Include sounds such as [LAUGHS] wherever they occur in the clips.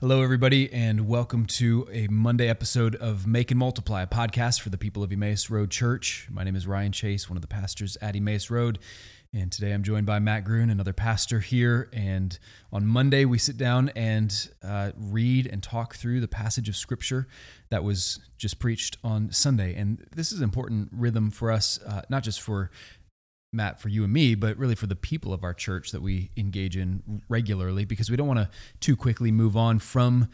Hello, everybody, and welcome to a Monday episode of Make and Multiply, a podcast for the people of Emmaus Road Church. My name is Ryan Chase, one of the pastors at Emmaus Road, and today I'm joined by Matt Gruen, another pastor here. And on Monday, we sit down and uh, read and talk through the passage of Scripture that was just preached on Sunday. And this is an important rhythm for us, uh, not just for Matt, for you and me, but really for the people of our church that we engage in regularly, because we don't want to too quickly move on from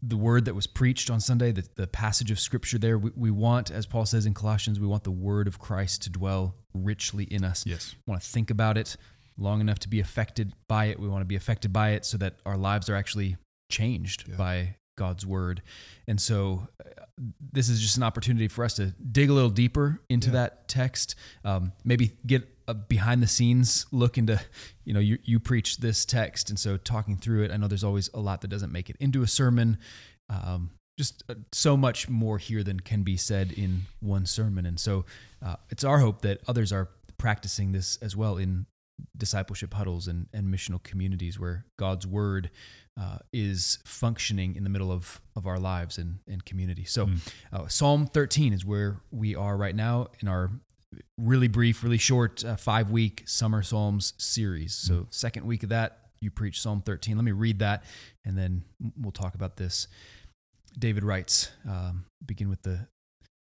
the word that was preached on Sunday, the, the passage of scripture there. We, we want, as Paul says in Colossians, we want the word of Christ to dwell richly in us. Yes. We want to think about it long enough to be affected by it. We want to be affected by it so that our lives are actually changed Yeah. by God's word. And so uh, this is just an opportunity for us to dig a little deeper into Yeah. that text, um, maybe get a behind the scenes look into, you know, you, you preach this text. And so talking through it, I know there's always a lot that doesn't make it into a sermon. Um, just uh, so much more here than can be said in one sermon. And so uh, it's our hope that others are practicing this as well in discipleship huddles and, and missional communities where God's word uh, is functioning in the middle of, of our lives and, and community. So, uh, Psalm 13 is where we are right now in our really brief, really short uh, five week summer Psalms series. So, second week of that, you preach Psalm 13. Let me read that and then we'll talk about this. David writes, um, begin with the,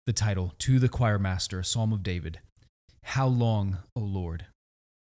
the title To the Choir Master, a Psalm of David. How long, O Lord,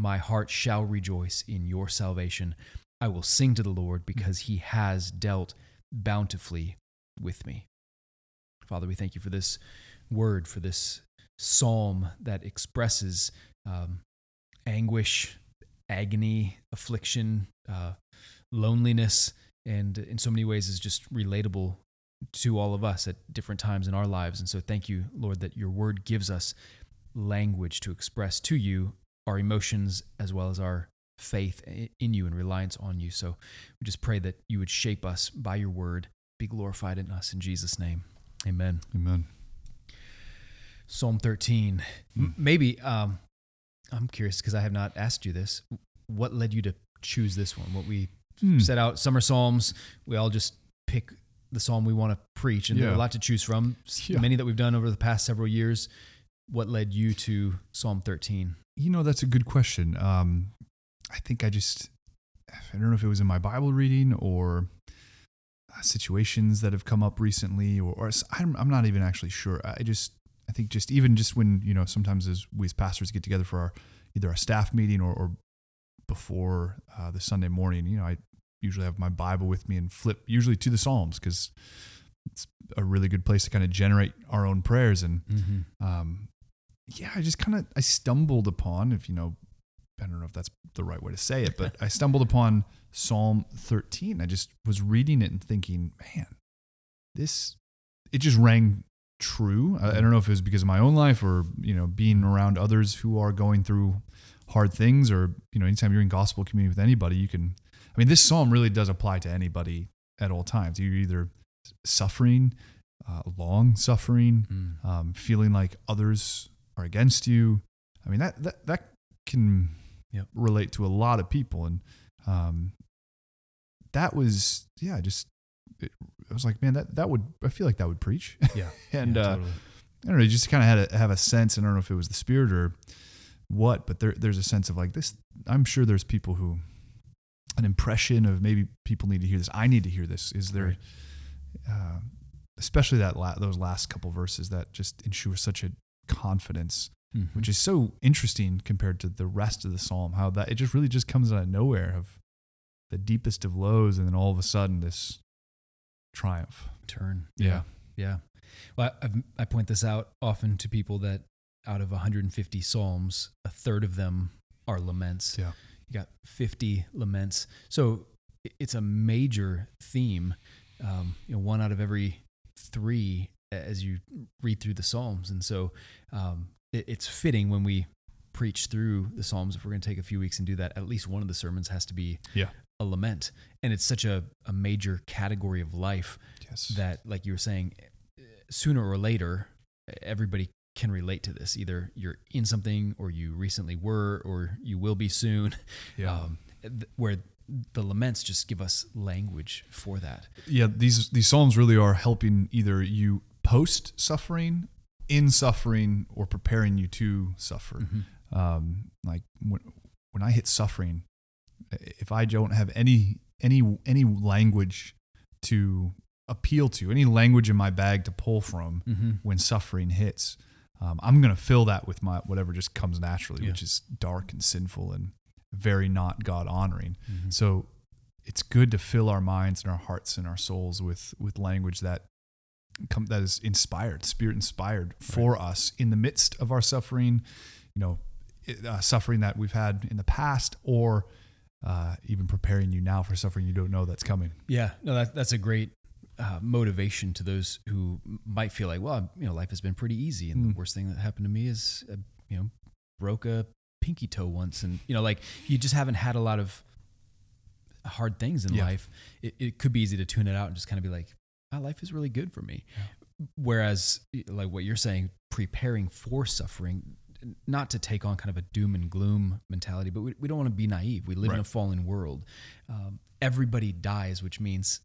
My heart shall rejoice in your salvation. I will sing to the Lord because he has dealt bountifully with me. Father, we thank you for this word, for this psalm that expresses um, anguish, agony, affliction, uh, loneliness, and in so many ways is just relatable to all of us at different times in our lives. And so thank you, Lord, that your word gives us language to express to you our emotions as well as our faith in you and reliance on you. So we just pray that you would shape us by your word, be glorified in us in Jesus' name. Amen. Amen. Psalm 13. M- Maybe um, I'm curious because I have not asked you this. What led you to choose this one? What we Hmm. set out summer psalms, we all just pick the psalm we want to preach, and there are a lot to choose from. Yeah. Many that we've done over the past several years. What led you to Psalm 13? You know, that's a good question. Um, I think I just, I don't know if it was in my Bible reading or uh, situations that have come up recently, or, or I'm, I'm not even actually sure. I just, I think just even just when, you know, sometimes as we as pastors get together for our, either our staff meeting or, or before uh, the Sunday morning, you know, I usually have my Bible with me and flip usually to the Psalms because it's a really good place to kind of generate our own prayers. And Mm-hmm. um, yeah, I just kind of I stumbled upon, if you know, I don't know if that's the right way to say it, but [LAUGHS] I stumbled upon Psalm 13. I just was reading it and thinking, man, this it just rang true. I, I don't know if it was because of my own life or you know being around others who are going through hard things, or you know, anytime you're in gospel community with anybody, you can. I mean, this psalm really does apply to anybody at all times. You're either suffering, uh, long suffering, Mm. um, feeling like others against you. I mean that that that can Yep. relate to a lot of people, and um, that was yeah, just it, I was like, man, that that would I feel like that would preach, Yeah. [LAUGHS] and yeah, uh, totally. I don't know, just kind of had to have a sense, and I don't know if it was the spirit or what, but there there's a sense of like this. I'm sure there's people who an impression of maybe people need to hear this. I need to hear this. Is there, Right. uh, especially that la- those last couple verses that just ensure such a confidence, Mhm. which is so interesting compared to the rest of the psalm. How that it just really just comes out of nowhere of the deepest of lows, and then all of a sudden this triumph. turn. Yeah. Yeah. Well, I, I've, I point this out often to people that out of 150 Psalms, a third of them are laments. Yeah. You got 50 laments. So it's a major theme. um, you know, one out of every three as you read through the Psalms. And so um, it, it's fitting when we preach through the Psalms, if we're going to take a few weeks and do that, at least one of the sermons has to be Yeah. a lament. And it's such a, a major category of life Yes. that, like you were saying, sooner or later, everybody can relate to this. Either you're in something, or you recently were, or you will be soon. Yeah. [LAUGHS] Um, th- where the laments just give us language for that. yeah, these these psalms really are helping either you post suffering, in suffering, or preparing you to suffer. Um, like when when I hit suffering, if I don't have any any any language to appeal to, any language in my bag to pull from Mm-hmm. when suffering hits, um, I'm gonna fill that with my whatever just comes naturally, Yeah. which is dark and sinful and very not God honoring. Mm-hmm. So it's good to fill our minds and our hearts and our souls with with language that come that is inspired, spirit inspired for us in the midst of our suffering, you know, uh, suffering that we've had in the past, or uh, even preparing you now for suffering you don't know that's coming. Yeah, no, that, that's a great uh, motivation to those who might feel like, well, you know, life has been pretty easy, and Mm. the worst thing that happened to me is, uh, you know, broke a pinky toe once, and you know, like you just haven't had a lot of hard things in Yeah. life. It, it could be easy to tune it out and just kind of be like, oh, life is really good for me. Whereas, like what you're saying, preparing for suffering, not to take on kind of a doom and gloom mentality, but we, we don't want to be naive. We live in a fallen world. Um, everybody dies, which means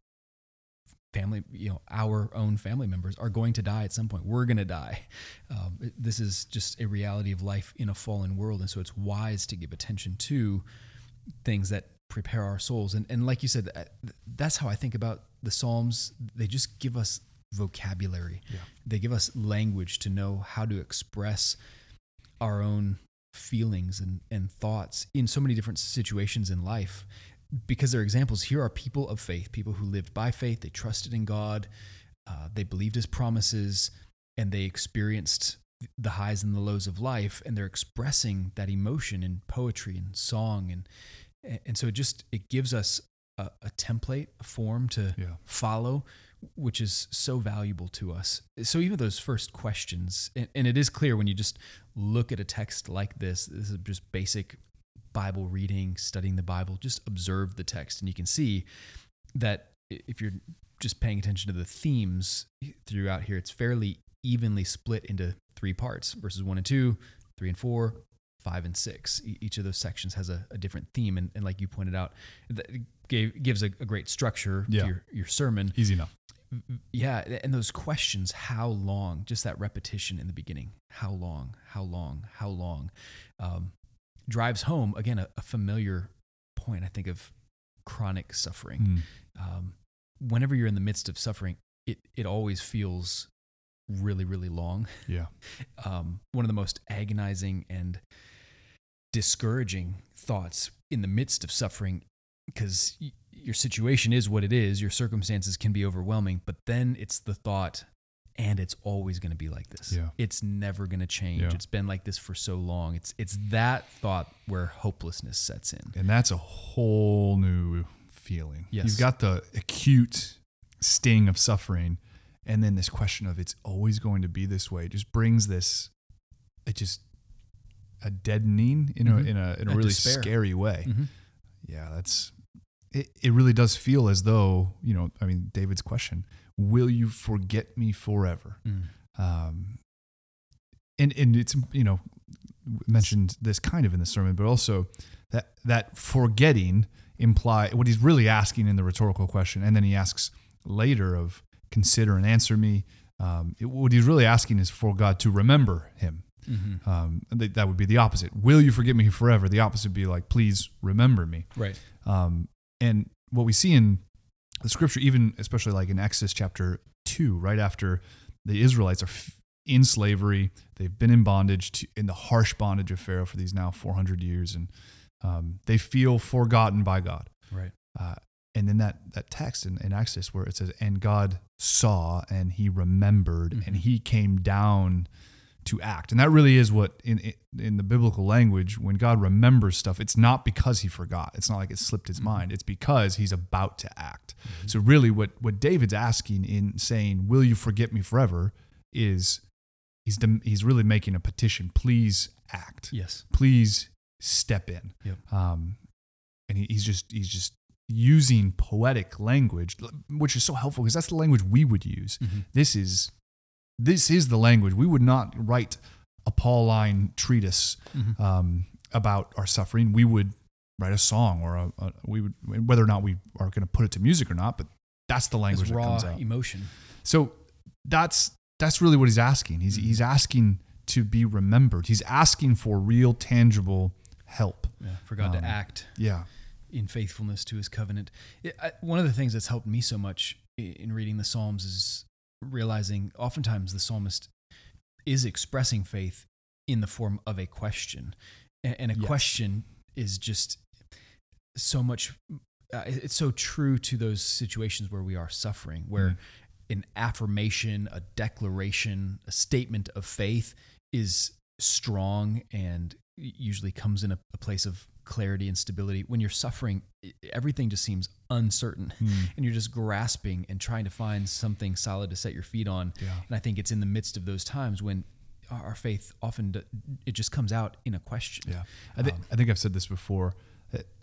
family, you know, our own family members are going to die at some point. We're going to die. Um, this is just a reality of life in a fallen world. And so it's wise to give attention to things that prepare our souls. And, and like you said, that's how I think about the Psalms. They just give us vocabulary, Yeah. they give us language to know how to express our own feelings and, and thoughts in so many different situations in life because they're examples. Here are people of faith, people who lived by faith, they trusted in God, uh, they believed his promises, and they experienced the highs and the lows of life, and they're expressing that emotion in poetry and song. And, and so it just, it gives us a, a template, a form to Yeah. follow, which is so valuable to us. So even those first questions, and, and it is clear when you just look at a text like this, this is just basic Bible reading, studying the Bible, just observe the text, and you can see that if you're just paying attention to the themes throughout here, it's fairly evenly split into three parts verses one and two, three and four, five and six. E- Each of those sections has a, a different theme. And, and like you pointed out, that gave, gives a, a great structure Yeah. to your, your sermon. Easy enough. Yeah. And those questions, how long, just that repetition in the beginning, how long, how long, how long, um, drives home, again, a, a familiar point, I think, of chronic suffering Mm. um, whenever you're in the midst of suffering, it, it always feels really, really long. Yeah. [LAUGHS] Um, one of the most agonizing and discouraging thoughts in the midst of suffering, because y- your situation is what it is, your circumstances can be overwhelming, but then it's the thought, and it's always going to be like this. Yeah. It's never going to change. Yeah. It's been like this for so long. It's it's that thought where hopelessness sets in. And that's a whole new feeling. Yes. You've got the acute sting of suffering, and then this question of it's always going to be this way just brings this, it just a deadening in a Mhm. in a in a, A really despair. scary way. Mhm. Yeah, that's it. It really does feel as though you know. I mean, David's question: Will you forget me forever? Mm. um, and and it's you know mentioned this kind of in the sermon, but also that that forgetting imply what he's really asking in the rhetorical question, and then he asks later of consider and answer me. Um, it, what he's really asking is for God to remember him. Mhm. Um, and that, would be the opposite. Will you forget me forever? The opposite would be like, please remember me. Right. Um, and what we see in the scripture, even especially like in Exodus chapter two, right after the Israelites are f- in slavery, they've been in bondage, to, in the harsh bondage of Pharaoh for these now 400 years, and um, they feel forgotten by God. Right. Uh, and then that that text in, in Exodus where it says, "And God saw and He remembered, and Mhm. He came down to act. And that really is what in in the biblical language when God remembers stuff, it's not because he forgot. It's not like it slipped his mind. It's because he's about to act. So really what what David's asking in saying, "Will you forget me forever?" is he's he's really making a petition, please act. Yes. Please step in. Yep. Um and he, he's just he's just using poetic language which is so helpful because that's the language we would use. Mm-hmm. This is this is the language. We would not write a Pauline treatise Mhm. um, about our suffering. We would write a song, or a, a we would whether or not we are going to put it to music or not. But that's the language It's that raw comes out. emotion. So that's that's really what he's asking. He's Mhm. he's asking to be remembered. He's asking for real, tangible help. Yeah, for God Um, to act Yeah. in faithfulness to his covenant. It, I, one of the things that's helped me so much in reading the Psalms is realizing oftentimes the psalmist is expressing faith in the form of a question. And a Yes. question is just so much, uh, it's so true to those situations where we are suffering, where Mhm. an affirmation, a declaration, a statement of faith is strong and usually comes in a, a place of clarity and stability. When you're suffering, everything just seems uncertain Mm. and you're just grasping and trying to find something solid to set your feet on. Yeah. And I think it's in the midst of those times when our faith often it just comes out in a question. Yeah, I, thi- Um, I think I've said this before.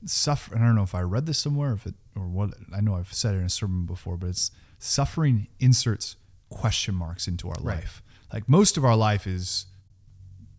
Suffer. and I don't know if I read this somewhere, if it or what. I know I've said it in a sermon before, but it's suffering inserts question marks into our Right. life. Like most of our life is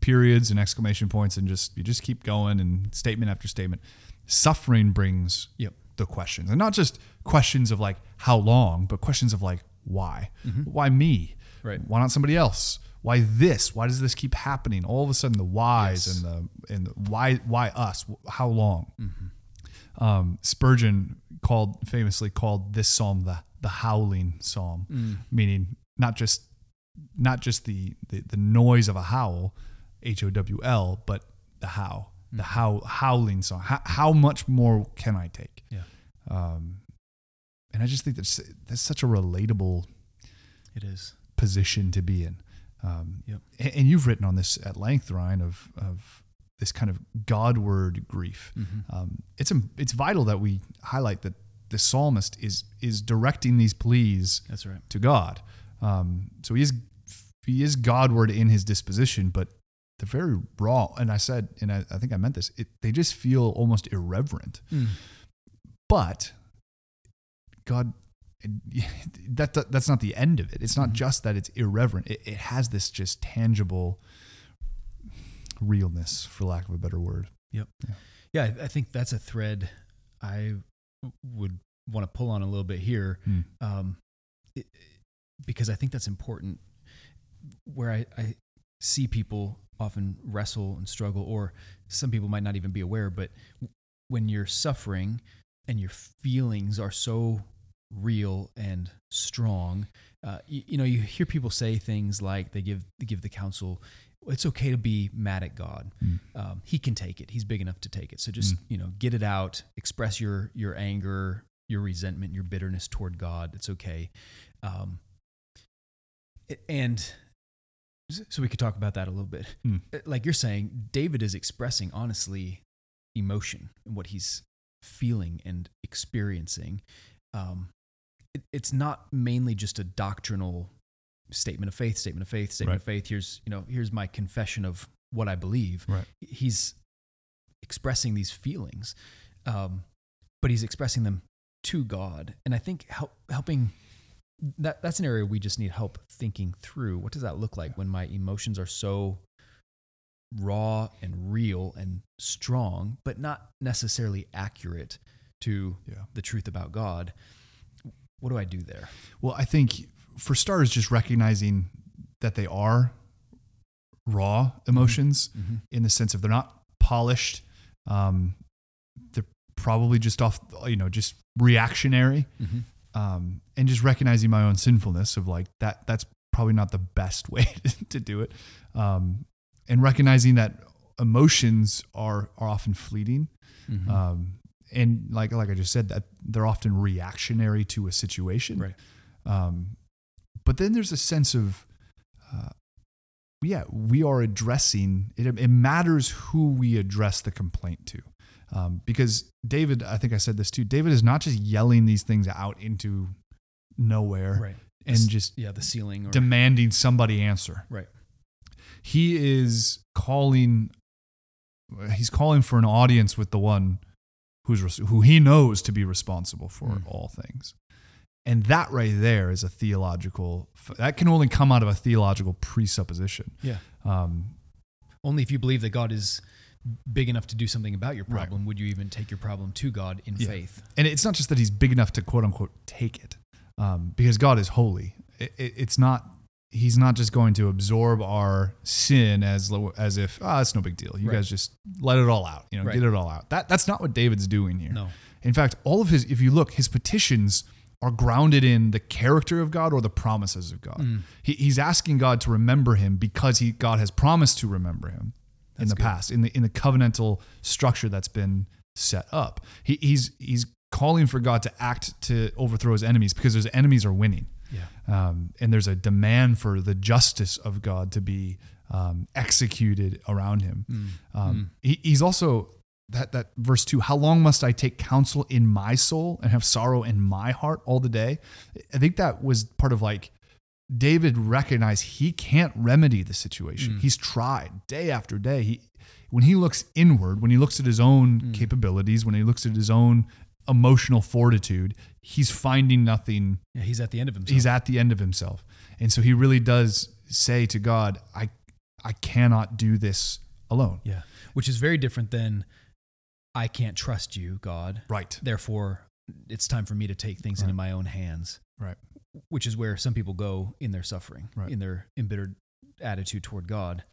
periods and exclamation points, and just you just keep going and statement after statement. Suffering brings Yep. the questions, and not just questions of like how long, but questions of like why, why me, Mm-hmm. Right. why not somebody else? Why this? Why does this keep happening? All of a sudden, the whys Yes. and the and the why why us? How long? Mm-hmm. Um, Spurgeon called famously called this psalm the the howling psalm, Mm. meaning not just not just the the, the noise of a howl, H O W L, but the how the Mm-hmm. how howling song. How, how much more can I take? Yeah. Um, and I just think that's that's such a relatable It is. position to be in. Um, Yep. and, you've written on this at length, Ryan, of of this kind of Godward grief. Mhm. Um, it's im- it's vital that we highlight that the psalmist is is directing these pleas That's right. to God. Um, so he is he is Godward in his disposition, but they're very raw. And I said, and I, I think I meant this. It, they just feel almost irreverent. Mm. But God, [LAUGHS] that, that that's not the end of it. It's not Mhm. just that it's irreverent. It, it has this just tangible realness, for lack of a better word. Yep. Yeah, I- I think that's a thread I would want to pull on a little bit here, Hmm. um, it- because I think that's important. Where I, I see people often wrestle and struggle, or some people might not even be aware, but when you're suffering and your feelings are so real and strong, uh, you, you know, you hear people say things like they give they give the counsel, it's okay to be mad at God Mm. um, he can take it. He's big enough to take it. So just you know, get it out, express your your anger, your resentment, your bitterness toward God. It's okay. Um, and so we could talk about that a little bit. Mm. Like you're saying, David is expressing honestly emotion and what he's feeling and experiencing. Um, it, it's not mainly just a doctrinal statement of faith, statement of faith, statement Right. of faith. Here's you know, here's my confession of what I believe. Right. He's expressing these feelings, um, but he's expressing them to God, and I think help, helping that that's an area we just need help thinking through. What does that look like when my emotions are so raw and real and strong, but not necessarily accurate to Yeah. the truth about God? What do I do there? Well, I think for starters, just recognizing that they are raw emotions Mm-hmm. in the sense of they're not polished. Um, they're probably just off, you know, just reactionary. Mm-hmm. Um, and just recognizing my own sinfulness of like that, that's probably not the best [LAUGHS] way to do it. Um, and recognizing that emotions are, are often fleeting. Mm-hmm. Um, and like, like I just said, that they're often reactionary to a situation. Right. Um, but then there's a sense of uh, yeah, we are addressing it. It matters who we address the complaint to, um, because David, I think I said this too. David is not just yelling these things out into nowhere Right. and S- just Yeah, the ceiling or demanding somebody answer. right. He is calling. He's calling for an audience with the one who's who he knows to be responsible for Mm. all things. And that right there is a theological. That can only come out of a theological presupposition. Yeah. Um, Only if you believe that God is big enough to do something about your Right. problem would you even take your problem to God in Yeah. faith. and it's not just that he's big enough to quote unquote take it, um, because God is holy. It, it, it's not. He's not just going to absorb our sin as as if ah, it's no big deal. You Right. guys just let it all out. You know, Right. get it all out. That that's not what David's doing here. No. In fact, all of his, if you look, his petitions are grounded in the character of God or the promises of God. Mm. He, he's asking God to remember him because he God has promised to remember him in the good. past, in the in the covenantal structure that's been set up. He, he's he's calling for God to act to overthrow his enemies because his enemies are winning. Yeah. Um, and there's a demand for the justice of God to be um, executed around him. Mm. Um, he, he's also that that verse two. How long must I take counsel in my soul and have sorrow in my heart all the day? I think that was part of like David recognized he can't remedy the situation. Mm. He's tried day after day. He when he looks inward, when he looks at his own Mm. capabilities, when he looks at his own emotional fortitude, he's finding nothing Yeah, he's at the end of himself. he's at the end of himself and so he really does say to god i i cannot do this alone yeah. Which is very different than I can't trust you, God. right Therefore, it's time for me to take things Right. into my own hands. Right. Which is where some people go in their suffering, Right. in their embittered attitude toward God.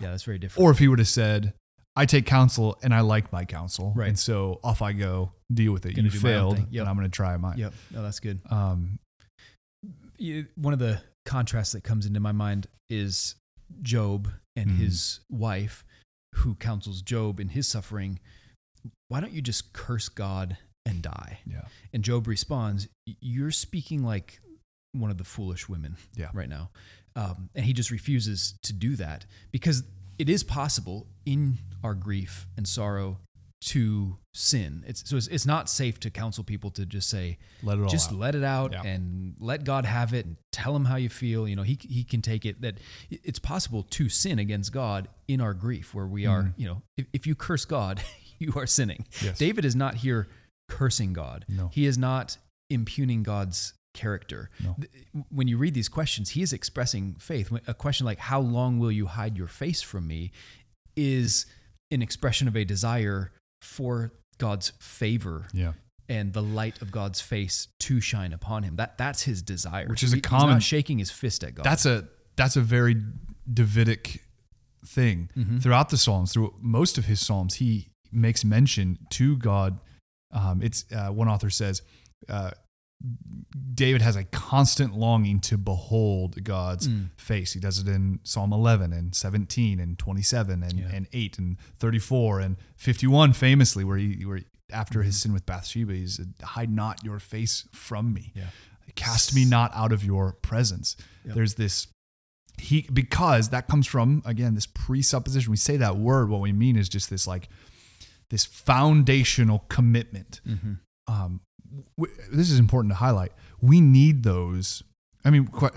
Yeah, that's very different. or if he would have said i take counsel and i like my counsel Right. and so off i go deal with it Gonna you do my own failed. Yep. and i'm going to try mine Yep. No, that's good. um You- One of the contrasts that comes into my mind is Job and Mhm. his wife, who counsels Job in his suffering. Why don't you just curse God and die? yeah And Job responds, You're speaking like one of the foolish women Yeah. right now. Um, and he just refuses to do that because it is possible in our grief and sorrow to sin. It's, so it's, it's not safe to counsel people to just say, let it all just out. let it out Yeah. and let God have it and tell him how you feel. You know, he, he can take it that it's possible to sin against God in our grief where we are, you know, if, if you curse God, [LAUGHS] you are sinning. Mm-hmm. Yes. David is not here cursing God. No. He is not impugning God's character. No. When you read these questions, he is expressing faith. A question like, How long will you hide your face from me? is an expression of a desire for God's favor yeah and the light of God's face to shine upon him. That that's his desire. Which is a common- not shaking his fist at God. that's a that's a very davidic thing Mhm. throughout the psalms through most of his psalms he makes mention to god um, it's uh, one author says uh, david has a constant longing to behold god's Mm. face he does it in psalm 11 and 17 and 27 and, Yeah. and 8 and 34 and 51 famously where he where after Mm-hmm. his sin with bathsheba he said hide not your face from me yeah. cast me not out of your presence. Yep. There's this he because that comes from again this presupposition. We say that word, what we mean is just this like this foundational commitment. Mhm. Um, w- this is important to highlight. We need those. I mean, quite,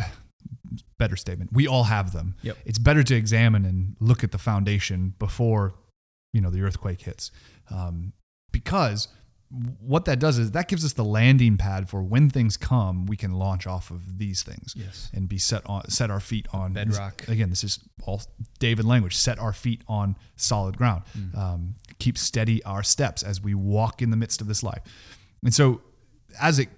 [SIGHS] better statement. We all have them. Yep. It's better to examine and look at the foundation before you know the earthquake hits, um, because what that does is that gives us the landing pad for when things come, we can launch off of these things Yes. and be set on set our feet on Bedrock. Again, this is all David language. Set our feet on solid ground. Mm. Um, keep steady our steps as we walk in the midst of this life. And so, as it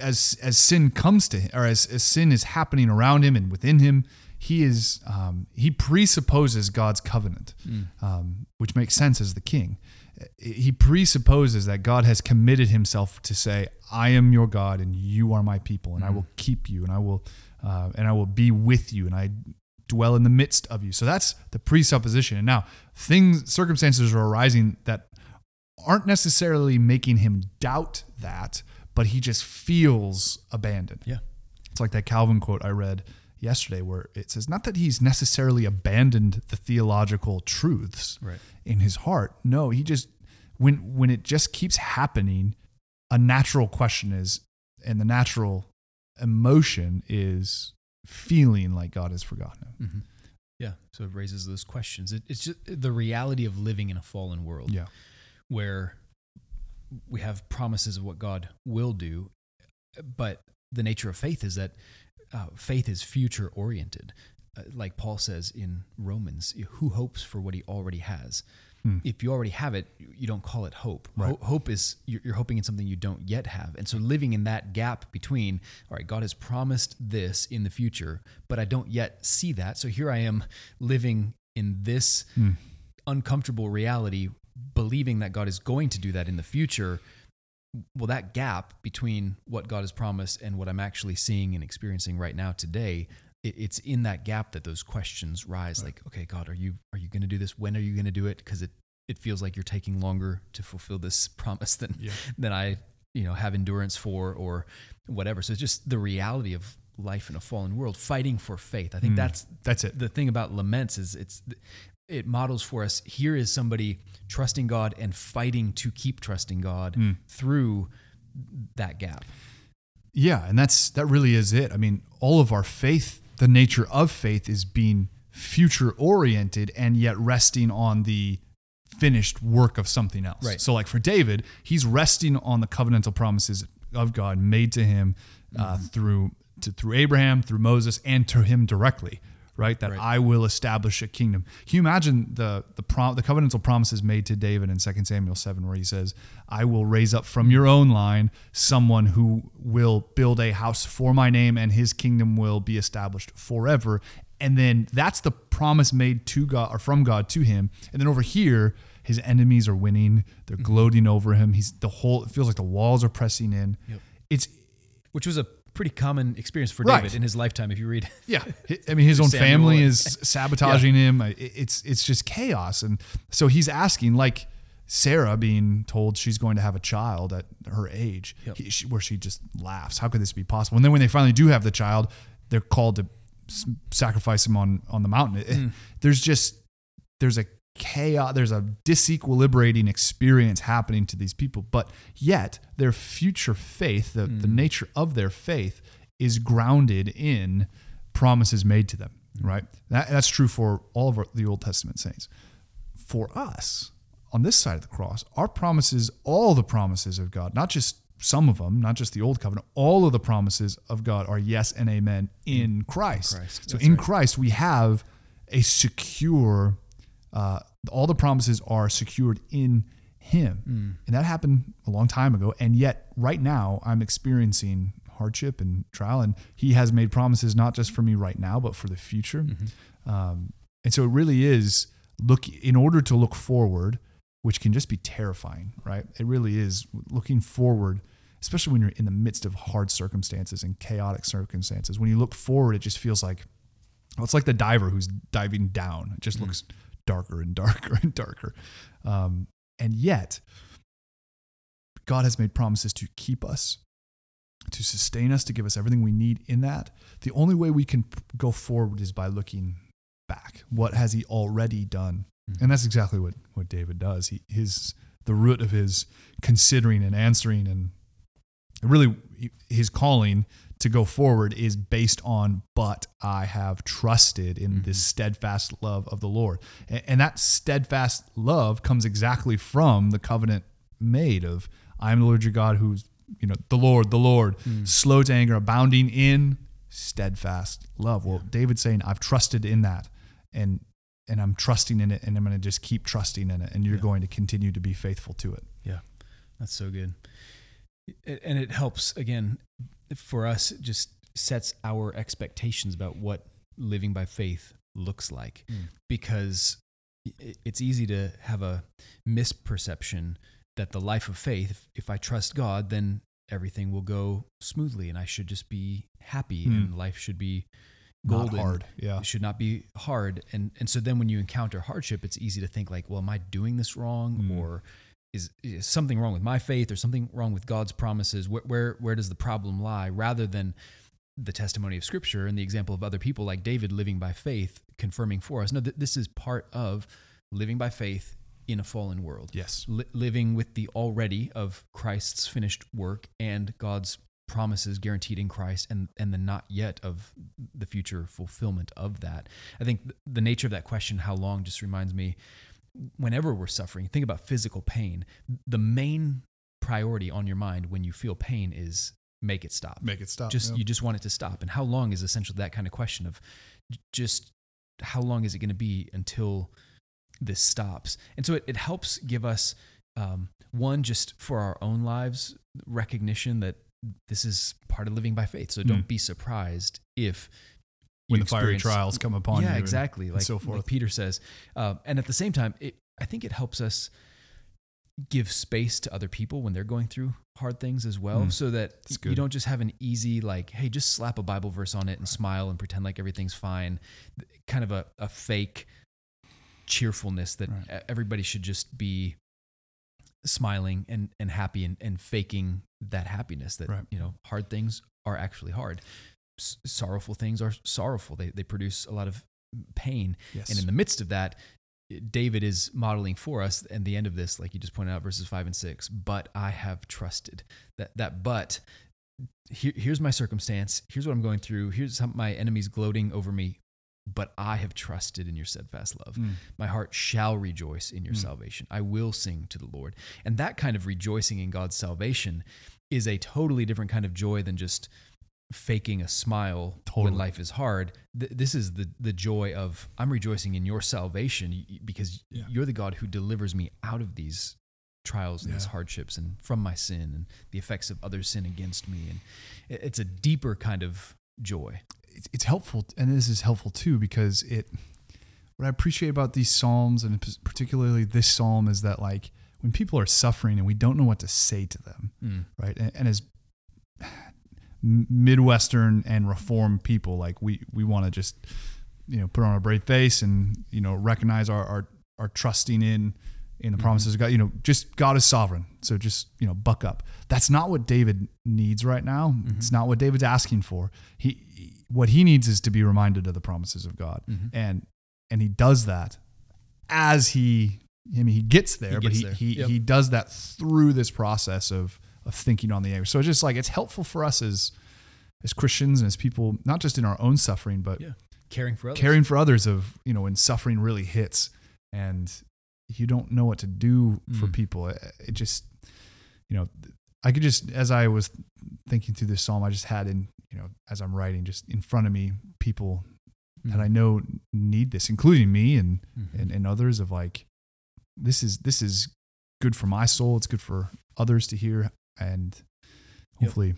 as as sin comes to him, or as, as sin is happening around him and within him, he is um, he presupposes God's covenant, Mm. um, which makes sense as the king. He presupposes that God has committed Himself to say, "I am your God, and you are my people, and I will keep you, and I will, uh, and I will be with you, and I dwell in the midst of you." So that's the presupposition. And now things, circumstances are arising that aren't necessarily making him doubt that, but he just feels abandoned. Yeah. It's like that Calvin quote I read yesterday where it says not that he's necessarily abandoned the theological truths Right. in his heart. No, he just when when it just keeps happening, a natural question is and the natural emotion is feeling like God has forgotten him. hmm Yeah. So it raises those questions. It, it's just the reality of living in a fallen world Yeah. where we have promises of what God will do, but the nature of faith is that uh, faith is future oriented. Uh, like Paul says in Romans, who hopes for what he already has? Hmm. If you already have it, you don't call it hope. Right. Ho- hope is you're, you're hoping in something you don't yet have. And so living in that gap between, all right, God has promised this in the future, but I don't yet see that. So here I am living in this Hmm. uncomfortable reality, believing that God is going to do that in the future. Well, that gap between what God has promised and what I'm actually seeing and experiencing right now today, it, it's in that gap that those questions rise. Like, okay, God, are you are you going to do this? When are you going to do it? Because it it feels like you're taking longer to fulfill this [LAUGHS] promise than Yeah. than I you know have endurance for or whatever. So it's just the reality of life in a fallen world, fighting for faith. I think Mm. that's That's it. the thing about laments is it's it models for us here is somebody trusting God and fighting to keep trusting God Mm. through that gap. Yeah, and that's that really is it. I mean, all of our faith, the nature of faith is being future oriented and yet resting on the finished work of something else. Right. So like for David, he's resting on the covenantal promises of God made to him uh, Mm-hmm. through to, through Abraham, through Moses, and to him directly. Right, that Right. I will establish a kingdom. Can you imagine the the prom, the covenantal promises made to David in 2 Samuel seven, where he says, "I will raise up from your own line someone who will build a house for my name, and his kingdom will be established forever." And then that's the promise made to God or from God to him. And then over here, his enemies are winning; they're mm-hmm. gloating over him. He's the whole. It feels like the walls are pressing in. Yep. It's Which was a pretty common experience for Right. David in his lifetime if you read. [LAUGHS] Yeah, I mean, his own Samuel family is [LAUGHS] sabotaging him. It's it's just chaos, and so he's asking, like Sarah being told she's going to have a child at her age, Yep. he- she- where she just laughs. How could this be possible? And then when they finally do have the child, they're called to s- sacrifice him on on the mountain. It- Mm. There's just there's a chaos. There's a disequilibrating experience happening to these people, but yet their future faith, the, the nature of their faith, is grounded in promises made to them. Right. That, that's true for all of our, the Old Testament saints. For us, on this side of the cross, our promises, all the promises of God, not just some of them, not just the old covenant, all of the promises of God are yes and amen in Christ. Christ, So in right. Christ, we have a secure, uh, all the promises are secured in Him. Mm. And that happened a long time ago. And yet, right now, I'm experiencing hardship and trial. And He has made promises not just for me right now, but for the future. Mm-hmm. Um, and so it really is look in order to look forward, which can just be terrifying, right? It really is looking forward, especially when you're in the midst of hard circumstances and chaotic circumstances. When you look forward, it just feels like well, it's like the diver who's diving down. It just looks darker and darker and darker. Um, and yet, God has made promises to keep us, to sustain us, to give us everything we need in that. The only way we can go forward is by looking back. What has He already done? Mhm. And that's exactly what, what David does. He, his, the root of his considering and answering and really his calling to go forward is based on but i have trusted in mm-hmm. this steadfast love of the lord. And, and that steadfast love comes exactly from the covenant made of i am the lord your god who's you know the lord the lord. Mm. Slow to anger abounding in steadfast love. Well david's saying i've trusted in that and and i'm trusting in it and i'm going to just keep trusting in it and you're Yeah. going to continue to be faithful to it. Yeah, that's so good. It- And it helps, again, for us, it just sets our expectations about what living by faith looks like Mm. because it's easy to have a misperception that the life of faith, if, if I trust God, then everything will go smoothly and I should just be happy Hmm. and life should be golden. not hard yeah It should not be hard. And and so then when you encounter hardship, it's easy to think like, well, am I doing this wrong, Mm. or is, is something wrong with my faith, or something wrong with God's promises? Where, where where does the problem lie? Rather than the testimony of Scripture and the example of other people like David living by faith, confirming for us. No, th- this is part of living by faith in a fallen world. Yes. Li- living with the already of Christ's finished work and God's promises guaranteed in Christ and and the not yet of the future fulfillment of that. I think th- the nature of that question how long just reminds me whenever we're suffering, think about physical pain. The main priority on your mind when you feel pain is make it stop. Make it stop. Just yeah. you just want it to stop. And how long is essentially that kind of question of just how long is it going to be until this stops? And so it, it helps give us um, one just for our own lives recognition that this is part of living by faith. So don't Mm. be surprised if when the fiery trials come upon you. yeah, and- exactly. Like, so like forth. Peter says. Um, and at the same time, it, I think it helps us give space to other people when they're going through hard things as well, Mm. so that you don't just have an easy, like, hey, just slap a Bible verse on it and smile and pretend like everything's fine. Kind of a, a fake cheerfulness that Right. everybody should just be smiling and, and happy and, and faking that happiness that, Right. you know, hard things are actually hard. S- sorrowful things are sorrowful. They, they produce a lot of pain. Yes. And in the midst of that, David is modeling for us, and the end of this, like you just pointed out, verses five and six. But I have trusted that that but here, here's my circumstance. Here's what I'm going through. Here's how my enemies gloating over me. But I have trusted in your steadfast love. Mm. My heart shall rejoice in your Mm. salvation. I will sing to the Lord. And that kind of rejoicing in God's salvation is a totally different kind of joy than just faking a smile Totally. when life is hard. Th- this is the the joy of I'm rejoicing in your salvation because Yeah. you're the God who delivers me out of these trials and these hardships and from my sin and the effects of other sin against me. And it's a deeper kind of joy. it's, it's helpful and this is helpful too because it what i appreciate about these psalms and particularly this psalm is that like when people are suffering and we don't know what to say to them Mm. right and, and as midwestern and reform people like we we want to just you know put on a brave face and you know recognize our our, our trusting in in the promises of God, you know, just God is sovereign. So just, you know, buck up. That's not what David needs right now. It's not what David's asking for. He, he- what he needs is to be reminded of the promises of God. Mhm. And and he does that as he I mean he gets there, but gets he there. he, Yep. he does that through this process of of thinking on the air. So it's just like it's helpful for us as as Christians and as people, not just in our own suffering, but Yeah. Caring for others. caring for others of you know when suffering really hits and you don't know what to do for Mm. people it, it just you know i could just as i was thinking through this psalm i just had in you know as i'm writing just in front of me people that i know need this including me and, Mhm. and and others of like this is this is good for my soul it's good for others to hear and Yep. hopefully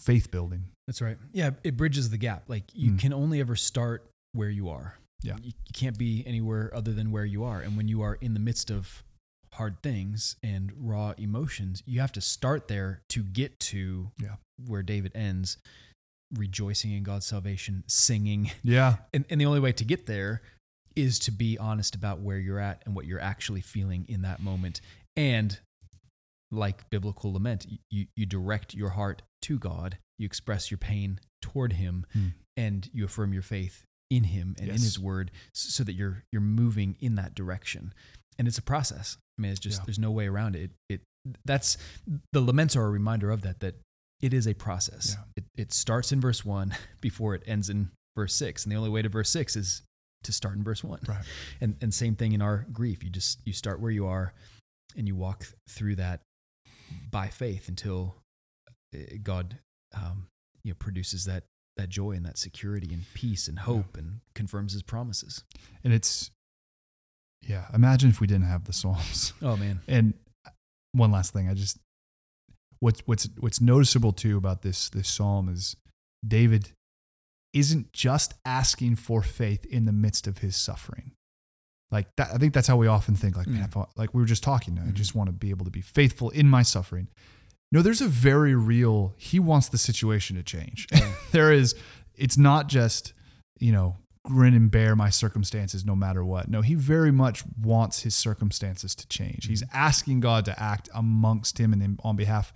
faith building That's right. Yeah, it bridges the gap. Like you Mm. can only ever start where you are. Yeah. You, you can't be anywhere other than where you are. And when you are in the midst of hard things and raw emotions, you have to start there to get to Yeah. where David ends, rejoicing in God's salvation, singing. yeah [LAUGHS] And, and the only way to get there is to be honest about where you're at and what you're actually feeling in that moment. And like biblical lament, you, you direct your heart to God, you express your pain toward Him, Hmm. and you affirm your faith in Him and in His Word, so that you're you're moving in that direction. And it's a process. I mean, it's just Yeah. there's no way around it. It, it that's the laments are a reminder of that. That it is a process. Yeah. It it starts in verse one [LAUGHS] before it ends in verse six, and the only way to verse six is to start in verse one. right And and same thing in our grief. You just you start where you are, and you walk through that by faith until uh, God, um, you know, produces that that joy and that security and peace and hope and confirms His promises. and it's yeah imagine if we didn't have the psalms. [LAUGHS] Oh man, and one last thing i just what's what's what's noticeable too about this this psalm is david isn't just asking for faith in the midst of his suffering like that i think that's how we often think like man Mm. like we were just talking i Mhm. just want to be able to be faithful in my suffering no there's a very real he wants the situation to change Yeah. [LAUGHS] there is it's not just you know grin and bear my circumstances no matter what no he very much wants his circumstances to change he's asking god to act amongst him and on behalf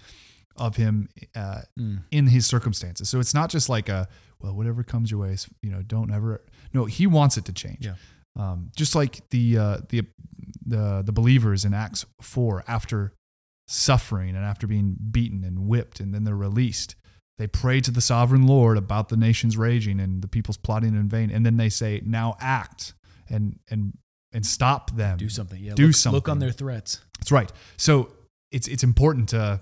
of him uh, Mm. in his circumstances. So it's not just like a well, whatever comes your way, is, you know, don't ever. No, he wants it to change. Yeah. Um, just like the uh, the the the believers in Acts four, after suffering and after being beaten and whipped, and then they're released. They pray to the sovereign Lord about the nations raging and the people's plotting in vain, and then they say, "Now act and and and stop them." Do something. Yeah. Do look, Look on their threats. That's right. So it's it's important to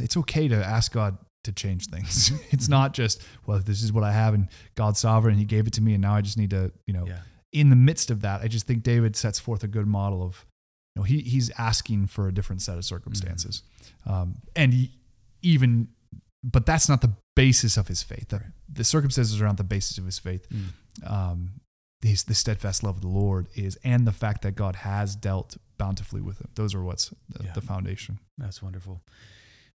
it's okay to ask God to change things. [LAUGHS] it's not just well, this is what I have and God's sovereign. He gave it to me, and now I just need to you know. Yeah. In the midst of that, I just think David sets forth a good model of you know he he's asking for a different set of circumstances, um, and he, even but that's not the basis of his faith. The, Right. the circumstances are not the basis of his faith Mm. um, his, the steadfast love of the Lord is, and the fact that God has dealt bountifully with him. Those are what's the, Yeah. the foundation. That's wonderful.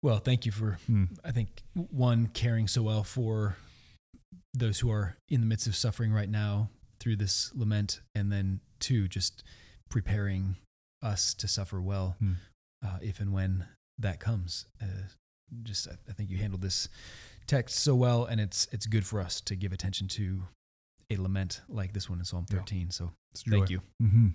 Well, thank you for Hmm. I think one caring so well for those who are in the midst of suffering right now through this lament, and then two, just preparing us to suffer well Hmm. uh, if and when that comes. Uh, just I, I think you handled this text so well, and it's it's good for us to give attention to a lament like this one in Psalm Yeah. 13. So It's thank joy. you. hmm